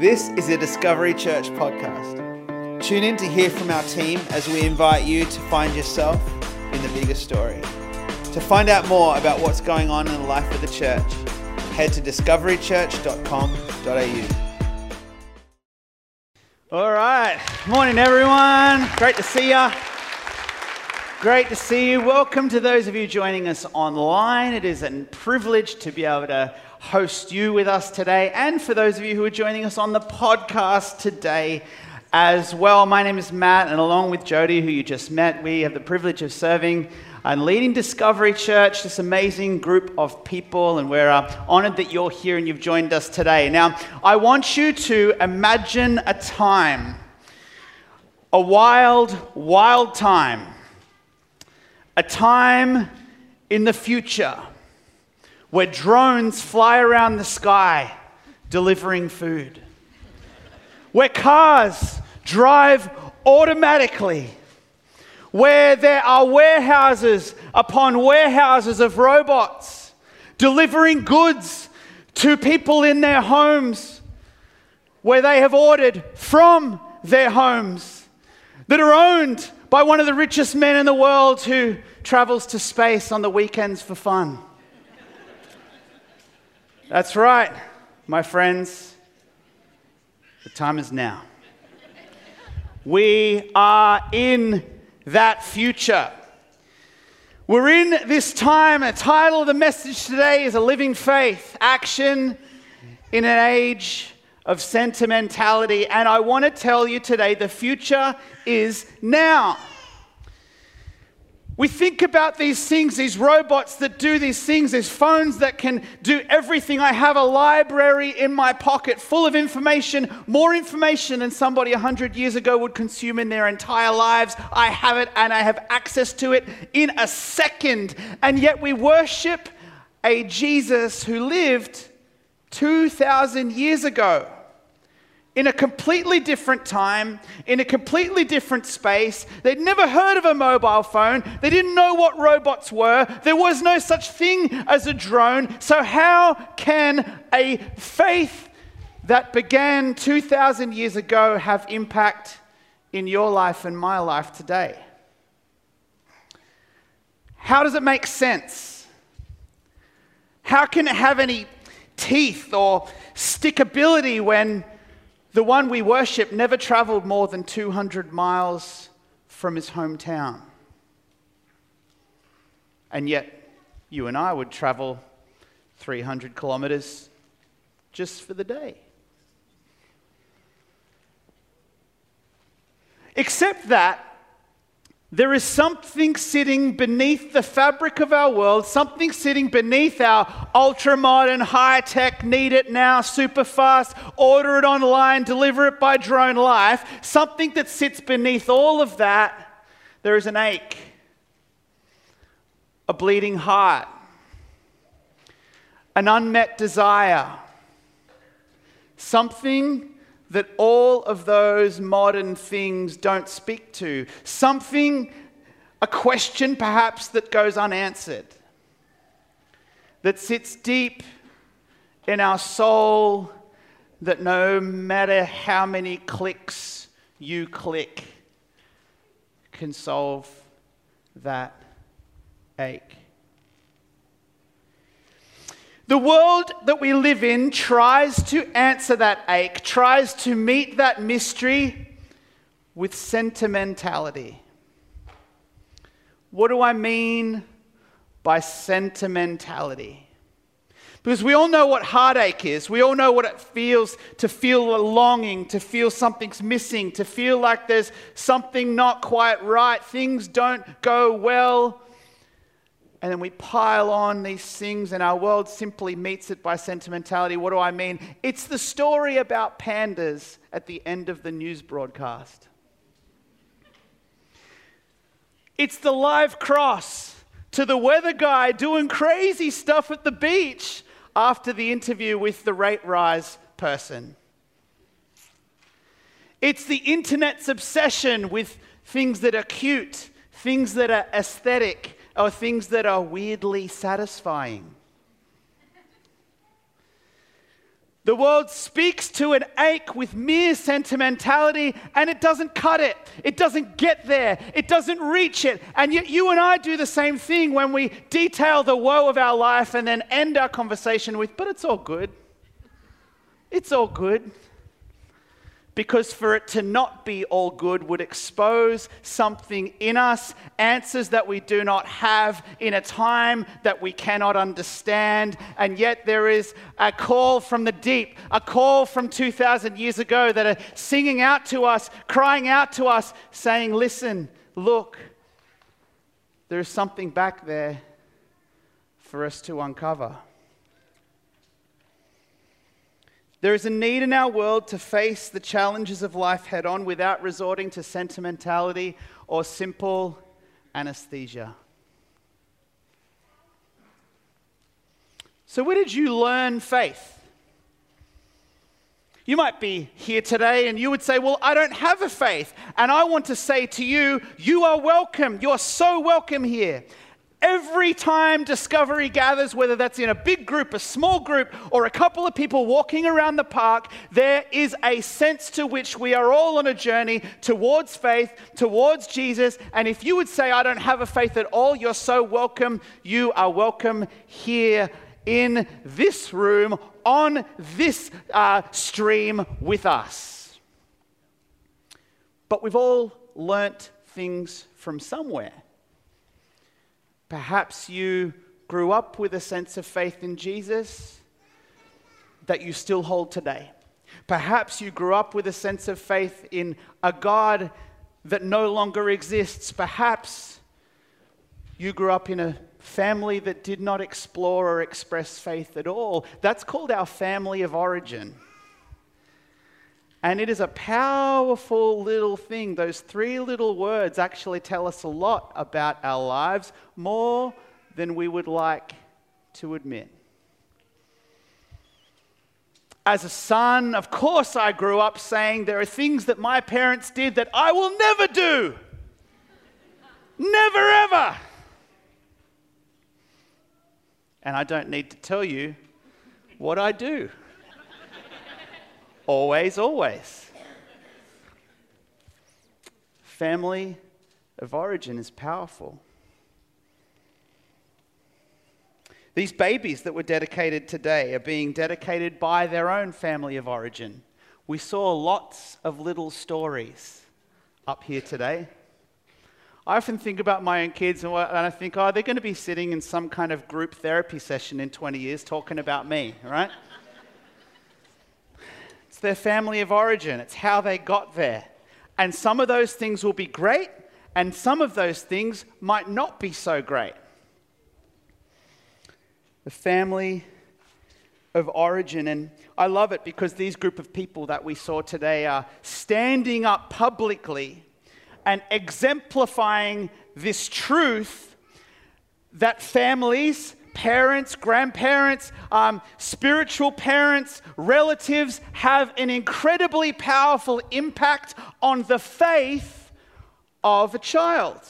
This is a Discovery Church podcast. Tune in to hear from our team as we invite you to find yourself in the bigger story. To find out more about what's going on in the life of the church, head to discoverychurch.com.au. All right. Morning, everyone. Great to see you. Great to see you. Welcome to those of you joining us online. It is a privilege to be able to host you with us today, and for those of you who are joining us on the podcast today as well. My name is Matt, and along with Jody, who you just met, we have the privilege of serving and leading Discovery Church, this amazing group of people, and we're uh, honored that you're here and you've joined us today. Now, I want you to imagine a time, a wild, wild time, a time in the future where drones fly around the sky delivering food, where cars drive automatically, where there are warehouses upon warehouses of robots delivering goods to people in their homes, where they have ordered from their homes that are owned by one of the richest men in the world who travels to space on the weekends for fun. That's right, my friends. The time is now. We are in that future. We're in this time. The title of the message today is A Living Faith Action in an Age of Sentimentality. And I want to tell you today the future is now. We think about these things, these robots that do these things, these phones that can do everything. I have a library in my pocket full of information, more information than somebody 100 years ago would consume in their entire lives. I have it and I have access to it in a second. And yet we worship a Jesus who lived 2,000 years ago in a completely different time, in a completely different space. They'd never heard of a mobile phone. They didn't know what robots were. There was no such thing as a drone. So, how can a faith that began 2,000 years ago have impact in your life and my life today? How does it make sense? How can it have any teeth or stickability when the one we worship never traveled more than 200 miles from his hometown. And yet, you and I would travel 300 kilometers just for the day. Except that there is something sitting beneath the fabric of our world, something sitting beneath our ultra modern, high tech, need it now, super fast, order it online, deliver it by drone life. Something that sits beneath all of that, there is an ache, a bleeding heart, an unmet desire, something that all of those modern things don't speak to. Something, a question perhaps that goes unanswered, that sits deep in our soul, that no matter how many clicks you click, can solve that ache. The world that we live in tries to answer that ache, tries to meet that mystery with sentimentality. What do I mean by sentimentality? Because we all know what heartache is. We all know what it feels to feel a longing, to feel something's missing, to feel like there's something not quite right. Things don't go well and then we pile on these things, and our world simply meets it by sentimentality. What do I mean? It's the story about pandas at the end of the news broadcast. It's the live cross to the weather guy doing crazy stuff at the beach after the interview with the rate rise person. It's the internet's obsession with things that are cute, things that are aesthetic are things that are weirdly satisfying. The world speaks to an ache with mere sentimentality and it doesn't cut it. It doesn't get there. It doesn't reach it. And yet, you and I do the same thing when we detail the woe of our life and then end our conversation with, but it's all good. It's all good because for it to not be all good would expose something in us, answers that we do not have in a time that we cannot understand. And yet there is a call from the deep, a call from 2,000 years ago that are singing out to us, crying out to us, saying, Listen, look, there is something back there for us to uncover. There is a need in our world to face the challenges of life head on without resorting to sentimentality or simple anesthesia. So, where did you learn faith? You might be here today and you would say, Well, I don't have a faith. And I want to say to you, You are welcome. You are so welcome here. Every time Discovery gathers, whether that's in a big group, a small group, or a couple of people walking around the park, there is a sense to which we are all on a journey towards faith, towards Jesus. And if you would say, I don't have a faith at all, you're so welcome. You are welcome here in this room, on this uh, stream with us. But we've all learnt things from somewhere. Perhaps you grew up with a sense of faith in Jesus that you still hold today. Perhaps you grew up with a sense of faith in a God that no longer exists. Perhaps you grew up in a family that did not explore or express faith at all. That's called our family of origin. And it is a powerful little thing. Those three little words actually tell us a lot about our lives, more than we would like to admit. As a son, of course, I grew up saying there are things that my parents did that I will never do. never, ever. And I don't need to tell you what I do. Always, always. Family of origin is powerful. These babies that were dedicated today are being dedicated by their own family of origin. We saw lots of little stories up here today. I often think about my own kids and I think, oh, they're going to be sitting in some kind of group therapy session in 20 years talking about me, right? Their family of origin, it's how they got there. And some of those things will be great, and some of those things might not be so great. The family of origin. And I love it because these group of people that we saw today are standing up publicly and exemplifying this truth that families parents, grandparents, um, spiritual parents, relatives have an incredibly powerful impact on the faith of a child.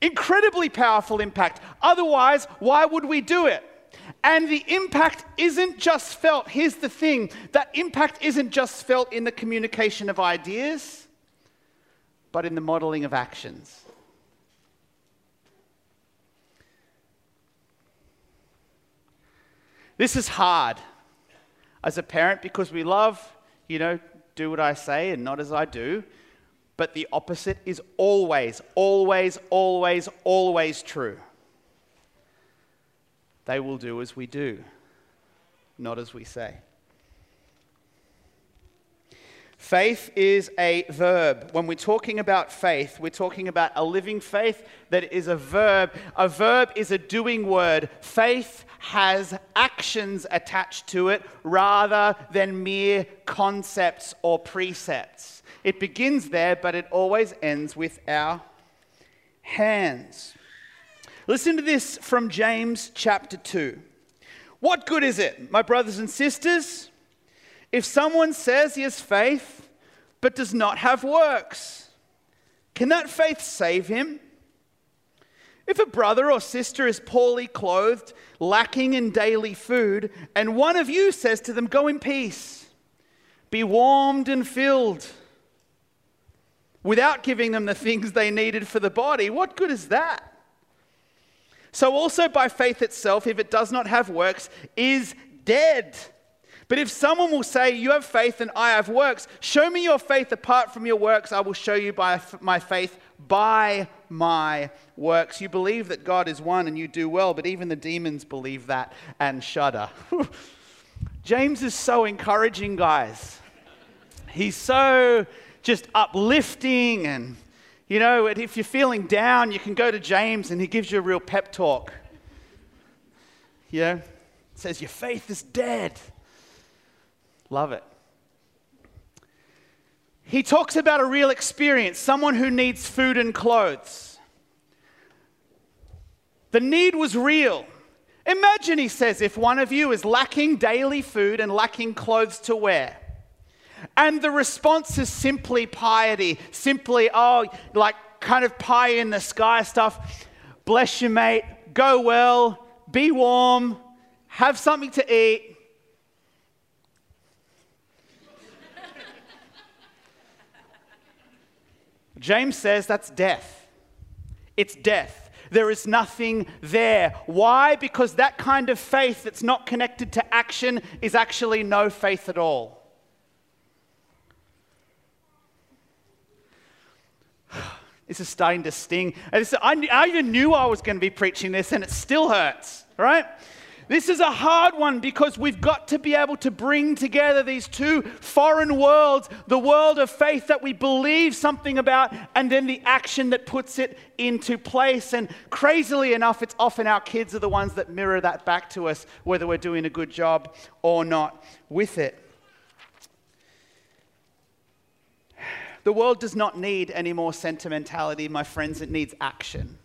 Incredibly powerful impact. Otherwise, why would we do it? And the impact isn't just felt. Here's the thing that impact isn't just felt in the communication of ideas, but in the modeling of actions. This is hard as a parent because we love, you know, do what I say and not as I do. But the opposite is always, always, always, always true. They will do as we do, not as we say. Faith is a verb. When we're talking about faith, we're talking about a living faith that is a verb. A verb is a doing word. Faith has actions attached to it rather than mere concepts or precepts. It begins there, but it always ends with our hands. Listen to this from James chapter 2. What good is it, my brothers and sisters? If someone says he has faith but does not have works, can that faith save him? If a brother or sister is poorly clothed, lacking in daily food, and one of you says to them, Go in peace, be warmed and filled, without giving them the things they needed for the body, what good is that? So, also by faith itself, if it does not have works, is dead. But if someone will say, You have faith and I have works, show me your faith apart from your works, I will show you by my faith by my works. You believe that God is one and you do well, but even the demons believe that and shudder. James is so encouraging, guys. He's so just uplifting and you know, if you're feeling down, you can go to James and he gives you a real pep talk. Know, says your faith is dead. Love it. He talks about a real experience, someone who needs food and clothes. The need was real. Imagine, he says, if one of you is lacking daily food and lacking clothes to wear. And the response is simply piety, simply, oh, like kind of pie in the sky stuff. Bless you, mate. Go well. Be warm. Have something to eat. James says that's death. It's death. There is nothing there. Why? Because that kind of faith that's not connected to action is actually no faith at all. This is starting to sting. I even knew I was going to be preaching this, and it still hurts, right? This is a hard one because we've got to be able to bring together these two foreign worlds the world of faith that we believe something about, and then the action that puts it into place. And crazily enough, it's often our kids are the ones that mirror that back to us, whether we're doing a good job or not with it. The world does not need any more sentimentality, my friends, it needs action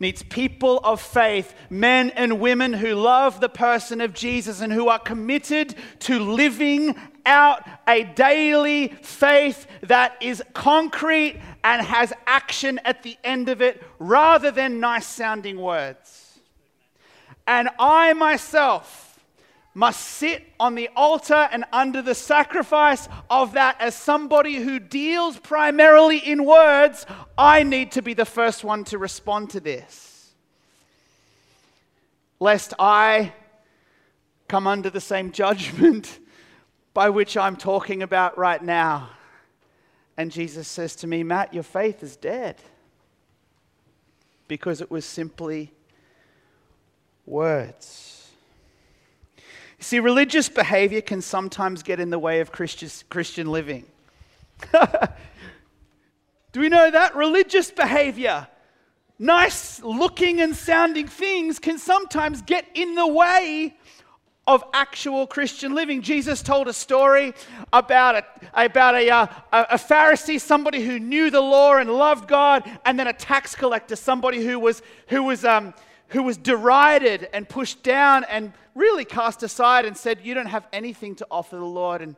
needs people of faith, men and women who love the person of Jesus and who are committed to living out a daily faith that is concrete and has action at the end of it rather than nice sounding words. And I myself, must sit on the altar and under the sacrifice of that as somebody who deals primarily in words, I need to be the first one to respond to this. Lest I come under the same judgment by which I'm talking about right now. And Jesus says to me, Matt, your faith is dead because it was simply words. See, religious behavior can sometimes get in the way of Christian living. Do we know that? Religious behavior, nice looking and sounding things can sometimes get in the way of actual Christian living. Jesus told a story about a, about a, uh, a Pharisee, somebody who knew the law and loved God, and then a tax collector, somebody who was, who was, um, who was derided and pushed down and really cast aside and said, You don't have anything to offer the Lord. And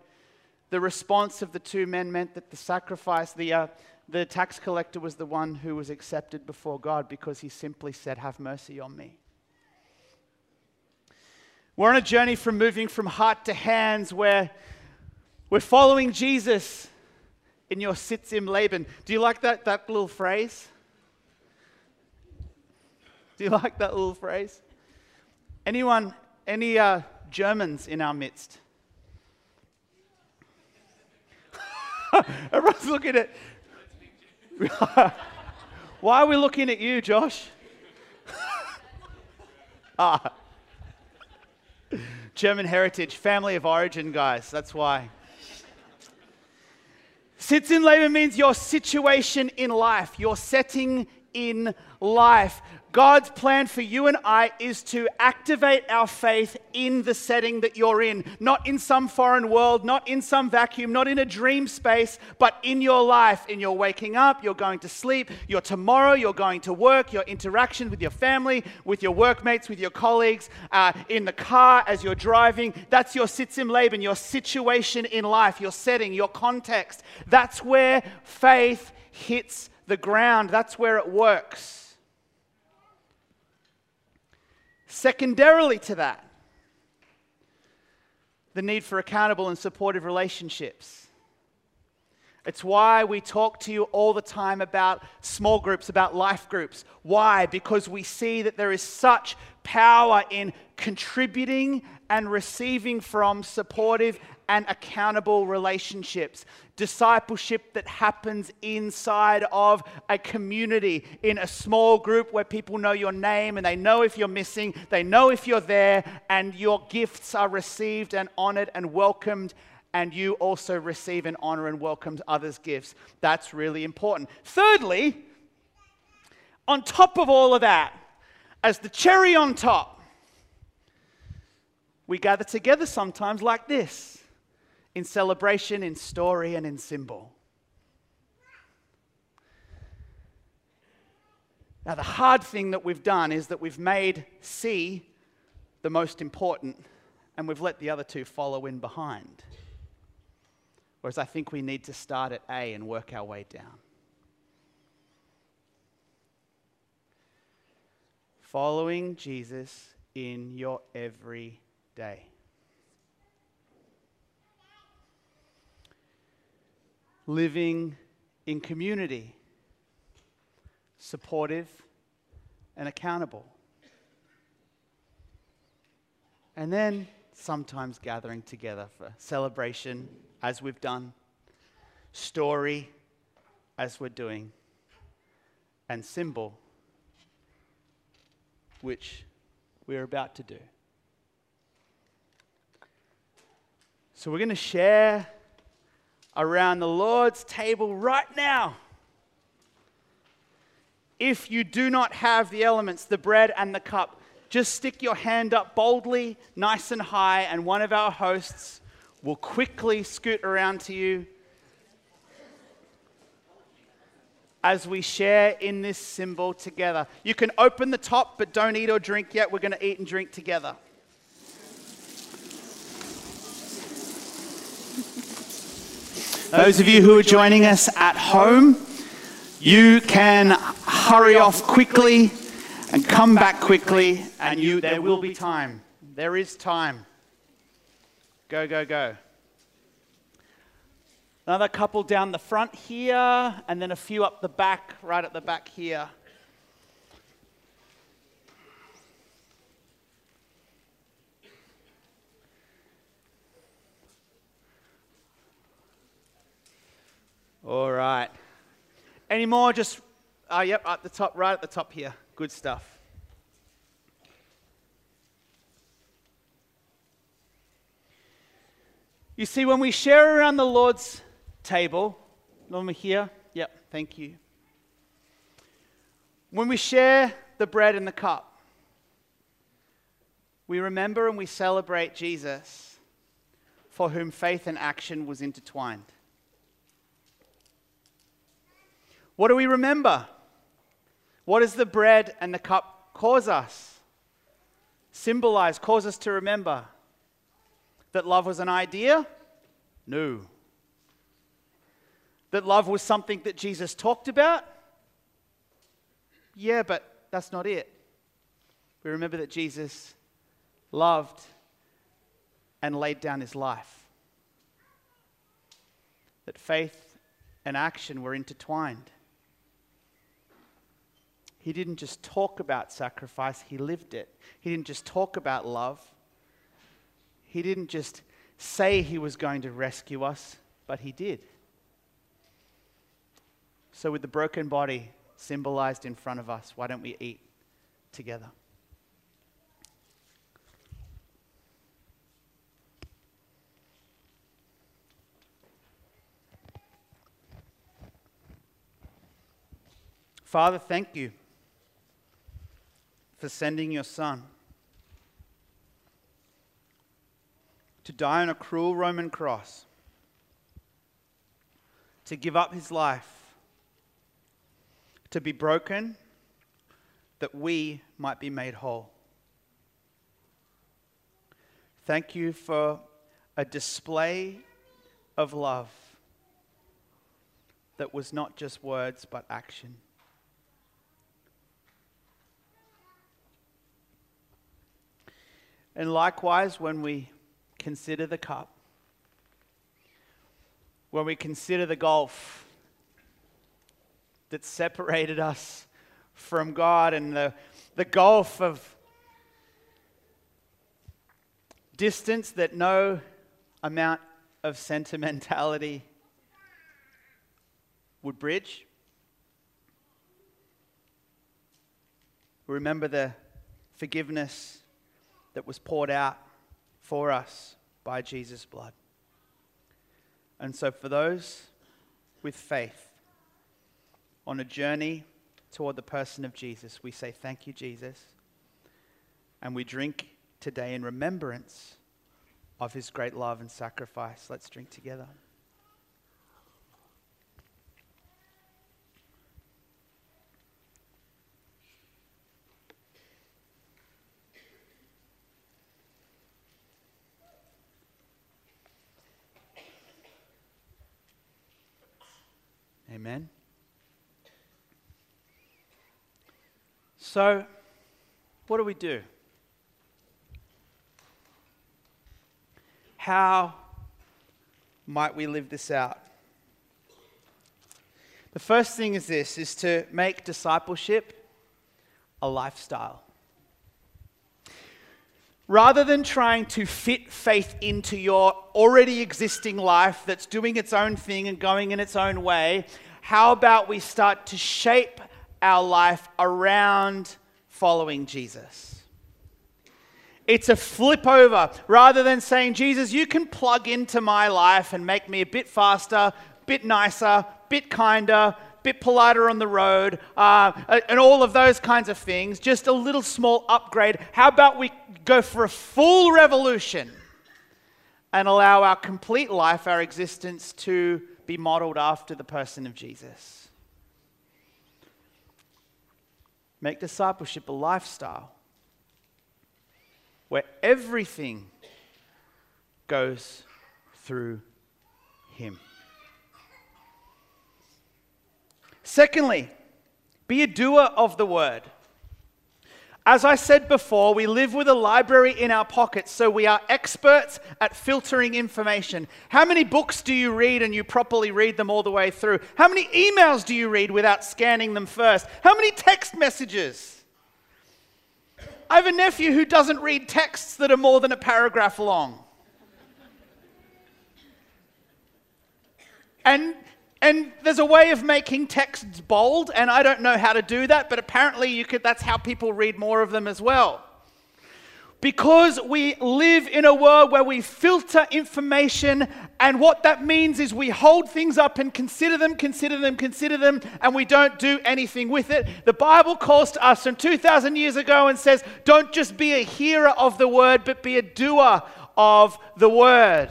the response of the two men meant that the sacrifice, the, uh, the tax collector was the one who was accepted before God because he simply said, Have mercy on me. We're on a journey from moving from heart to hands where we're following Jesus in your sitz im Leben. Do you like that, that little phrase? Do you like that little phrase? Anyone any uh, Germans in our midst? Everyone's looking at. Why are we looking at you, Josh? ah. German heritage, family of origin, guys. That's why. Sitz im Leben means your situation in life, your setting in life. God's plan for you and I is to activate our faith in the setting that you're in, not in some foreign world, not in some vacuum, not in a dream space, but in your life. In your waking up, you're going to sleep, your tomorrow, you're going to work, your interaction with your family, with your workmates, with your colleagues, uh, in the car as you're driving. That's your sitz im Leben, your situation in life, your setting, your context. That's where faith hits the ground, that's where it works. Secondarily to that, the need for accountable and supportive relationships. It's why we talk to you all the time about small groups, about life groups. Why? Because we see that there is such power in contributing and receiving from supportive and accountable relationships. Discipleship that happens inside of a community, in a small group where people know your name and they know if you're missing, they know if you're there, and your gifts are received and honored and welcomed and you also receive and honor and welcome others' gifts. That's really important. Thirdly, on top of all of that, as the cherry on top, we gather together sometimes like this in celebration, in story, and in symbol. Now, the hard thing that we've done is that we've made C the most important, and we've let the other two follow in behind. Whereas I think we need to start at A and work our way down. Following Jesus in your every day. Living in community, supportive and accountable. And then sometimes gathering together for celebration as we've done, story as we're doing, and symbol, which we're about to do. So we're going to share around the Lord's table right now. If you do not have the elements, the bread and the cup, just stick your hand up boldly, nice and high, and one of our hosts will quickly scoot around to you as we share in this symbol together. You can open the top, but don't eat or drink yet. We're going to eat and drink together. Those of you who are joining us at home, you can hurry off quickly and come back quickly, and you, there will be time. There is time. Go, go, go. Another couple down the front here, and then a few up the back, right at the back here. All right. Any more? Just, uh, yep, at the top, right at the top here. Good stuff. You see, when we share around the Lord's table, Norma here, yep, thank you. When we share the bread and the cup, we remember and we celebrate Jesus, for whom faith and action was intertwined. What do we remember? What does the bread and the cup cause us? Symbolize, cause us to remember? That love was an idea? No. That love was something that Jesus talked about? Yeah, but that's not it. We remember that Jesus loved and laid down his life. That faith and action were intertwined. He didn't just talk about sacrifice, he lived it. He didn't just talk about love, he didn't just say he was going to rescue us, but he did. So, with the broken body symbolized in front of us, why don't we eat together? Father, thank you for sending your Son. to die on a cruel Roman cross, to give up his life, to be broken, that we might be made whole. Thank you for a display of love that was not just words but action. And likewise, when we consider the cup, when we consider the gulf that separated us from God and the, the gulf of distance that no amount of sentimentality would bridge. Remember the forgiveness that was poured out for us by Jesus' blood. And so, for those with faith on a journey toward the person of Jesus, we say, Thank you, Jesus. And we drink today in remembrance of his great love and sacrifice. Let's drink together. Amen. So, what do we do? How might we live this out? The first thing is this is to make discipleship a lifestyle. Rather than trying to fit faith into your already existing life that's doing its own thing and going in its own way, how about we start to shape our life around following Jesus? It's a flip over. Rather than saying, Jesus, you can plug into my life and make me a bit faster, bit nicer, bit kinder, bit politer on the road, uh, and all of those kinds of things, just a little small upgrade. How about we go for a full revolution and allow our complete life, our existence, to be modeled after the person of Jesus? Make discipleship a lifestyle where everything goes through Him. Secondly, be a doer of the word. As I said before, we live with a library in our pockets, so we are experts at filtering information. How many books do you read and you properly read them all the way through? How many emails do you read without scanning them first? How many text messages? I have a nephew who doesn't read texts that are more than a paragraph long. And and there's a way of making texts bold, and I don't know how to do that, but apparently you could, that's how people read more of them as well. Because we live in a world where we filter information, and what that means is we hold things up and consider them, consider them, consider them, and we don't do anything with it. The Bible calls to us from 2,000 years ago and says, Don't just be a hearer of the word, but be a doer of the word.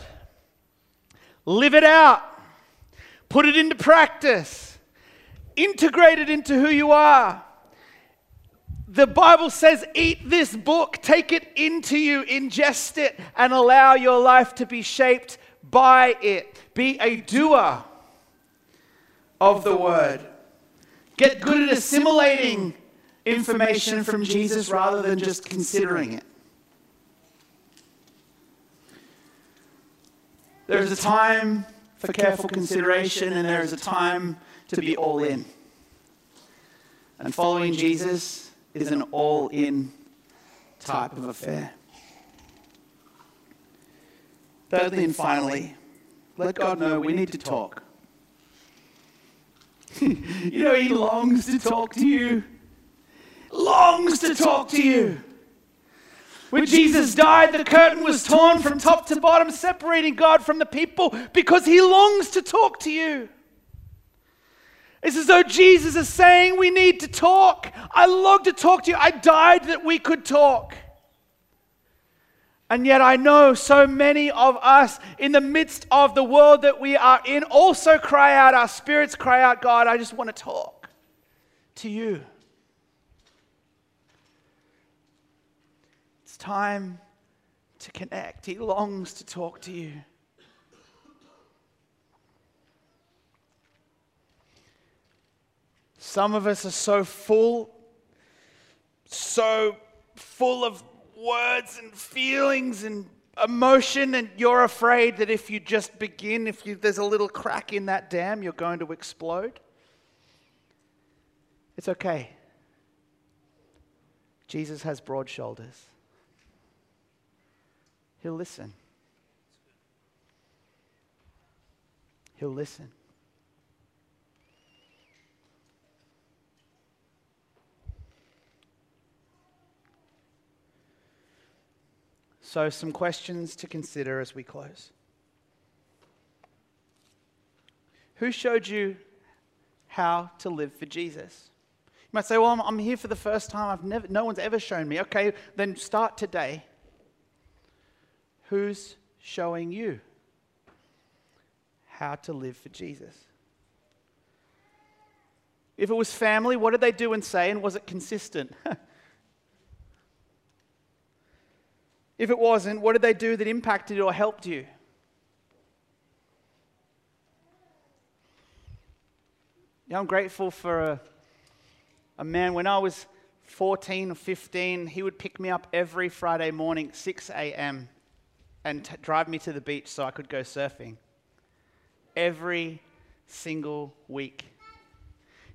Live it out. Put it into practice. Integrate it into who you are. The Bible says, eat this book, take it into you, ingest it, and allow your life to be shaped by it. Be a doer of the word. Get good at assimilating information from Jesus rather than just considering it. There's a time for careful consideration, and there is a time to be all in. And following Jesus is an all in type of affair. Thirdly and finally, let God know we need to talk. you know, He longs to talk to you. Longs to talk to you. When Jesus died, the curtain was torn from top to bottom, separating God from the people because he longs to talk to you. It's as though Jesus is saying, We need to talk. I long to talk to you. I died that we could talk. And yet, I know so many of us in the midst of the world that we are in also cry out, our spirits cry out, God, I just want to talk to you. Time to connect. He longs to talk to you. Some of us are so full, so full of words and feelings and emotion, and you're afraid that if you just begin, if you, there's a little crack in that dam, you're going to explode. It's okay. Jesus has broad shoulders. He'll listen. He'll listen. So, some questions to consider as we close. Who showed you how to live for Jesus? You might say, Well, I'm, I'm here for the first time. I've never, no one's ever shown me. Okay, then start today. Who's showing you how to live for Jesus? If it was family, what did they do and say, and was it consistent? If it wasn't, what did they do that impacted or helped you? Yeah, I'm grateful for a, a man. When I was 14 or 15, he would pick me up every Friday morning, 6 a.m., and t- drive me to the beach so I could go surfing. Every single week.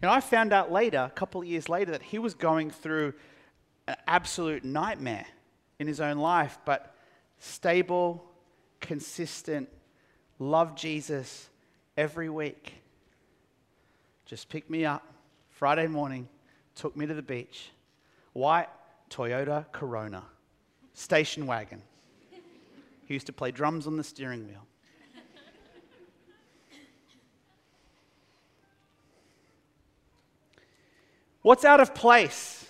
And I found out later, a couple of years later, that he was going through an absolute nightmare in his own life, but stable, consistent, love Jesus every week. Just picked me up Friday morning, took me to the beach. White Toyota Corona, station wagon. He used to play drums on the steering wheel. What's out of place?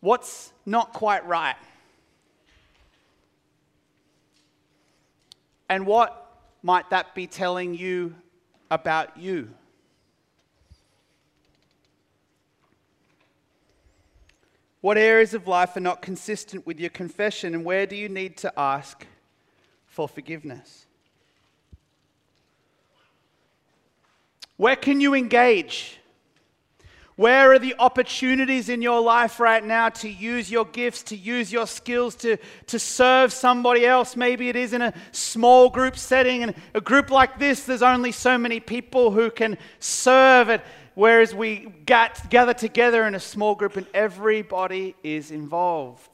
What's not quite right? And what might that be telling you about you? What areas of life are not consistent with your confession, and where do you need to ask for forgiveness? Where can you engage? Where are the opportunities in your life right now to use your gifts, to use your skills, to, to serve somebody else? Maybe it is in a small group setting. And a group like this, there's only so many people who can serve it. Whereas we get, gather together in a small group and everybody is involved.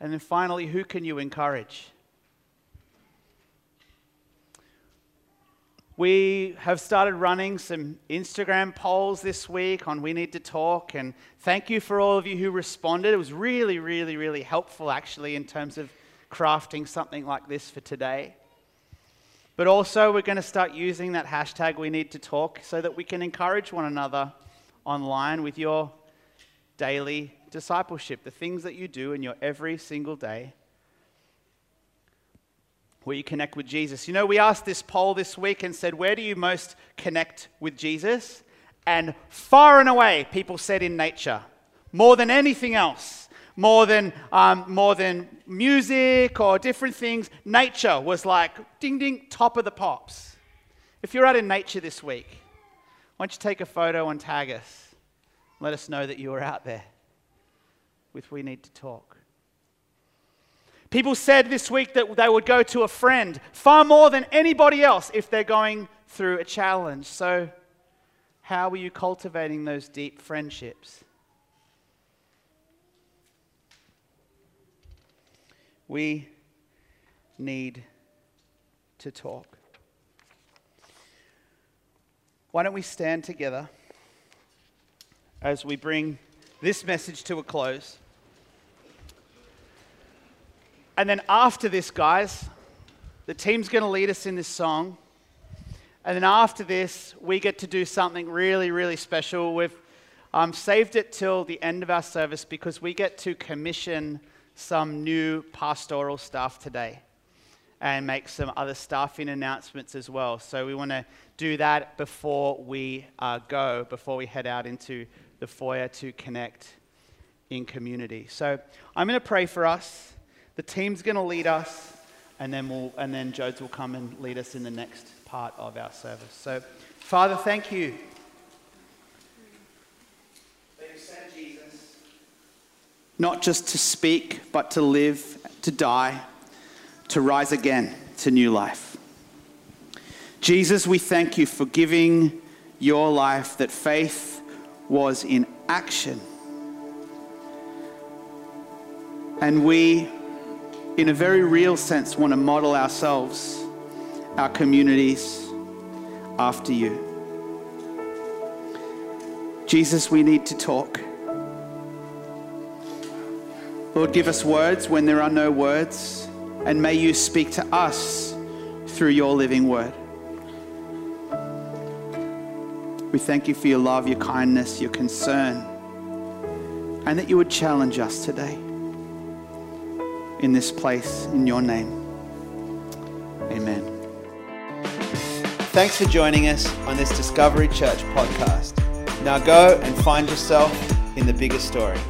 And then finally, who can you encourage? We have started running some Instagram polls this week on We Need to Talk, and thank you for all of you who responded. It was really, really, really helpful actually in terms of crafting something like this for today. But also, we're going to start using that hashtag We Need to Talk so that we can encourage one another online with your daily discipleship, the things that you do in your every single day where you connect with Jesus. You know, we asked this poll this week and said, Where do you most connect with Jesus? And far and away, people said in nature, more than anything else, more than, um, more than music or different things. Nature was like ding ding, top of the pops. If you're out in nature this week, why don't you take a photo and tag us? Let us know that you are out there with We Need to Talk. People said this week that they would go to a friend far more than anybody else if they're going through a challenge. So, how are you cultivating those deep friendships? We need to talk. Why don't we stand together as we bring this message to a close? And then after this, guys, the team's going to lead us in this song. And then after this, we get to do something really, really special. We've um, saved it till the end of our service because we get to commission some new pastoral staff today and make some other staffing announcements as well. So we want to do that before we uh, go, before we head out into the foyer to connect in community. So I'm going to pray for us. The team's going to lead us, and then, we'll, and then Jodes will come and lead us in the next part of our service. So, Father, thank you sent Jesus, Not just to speak, but to live, to die, to rise again to new life. Jesus, we thank you for giving your life, that faith was in action. And we, in a very real sense, want to model ourselves, our communities, after you. Jesus, we need to talk. Lord, give us words when there are no words, and may you speak to us through your living word. We thank you for your love, your kindness, your concern, and that you would challenge us today in this place in your name. Amen. Thanks for joining us on this Discovery Church podcast. Now go and find yourself in the bigger story.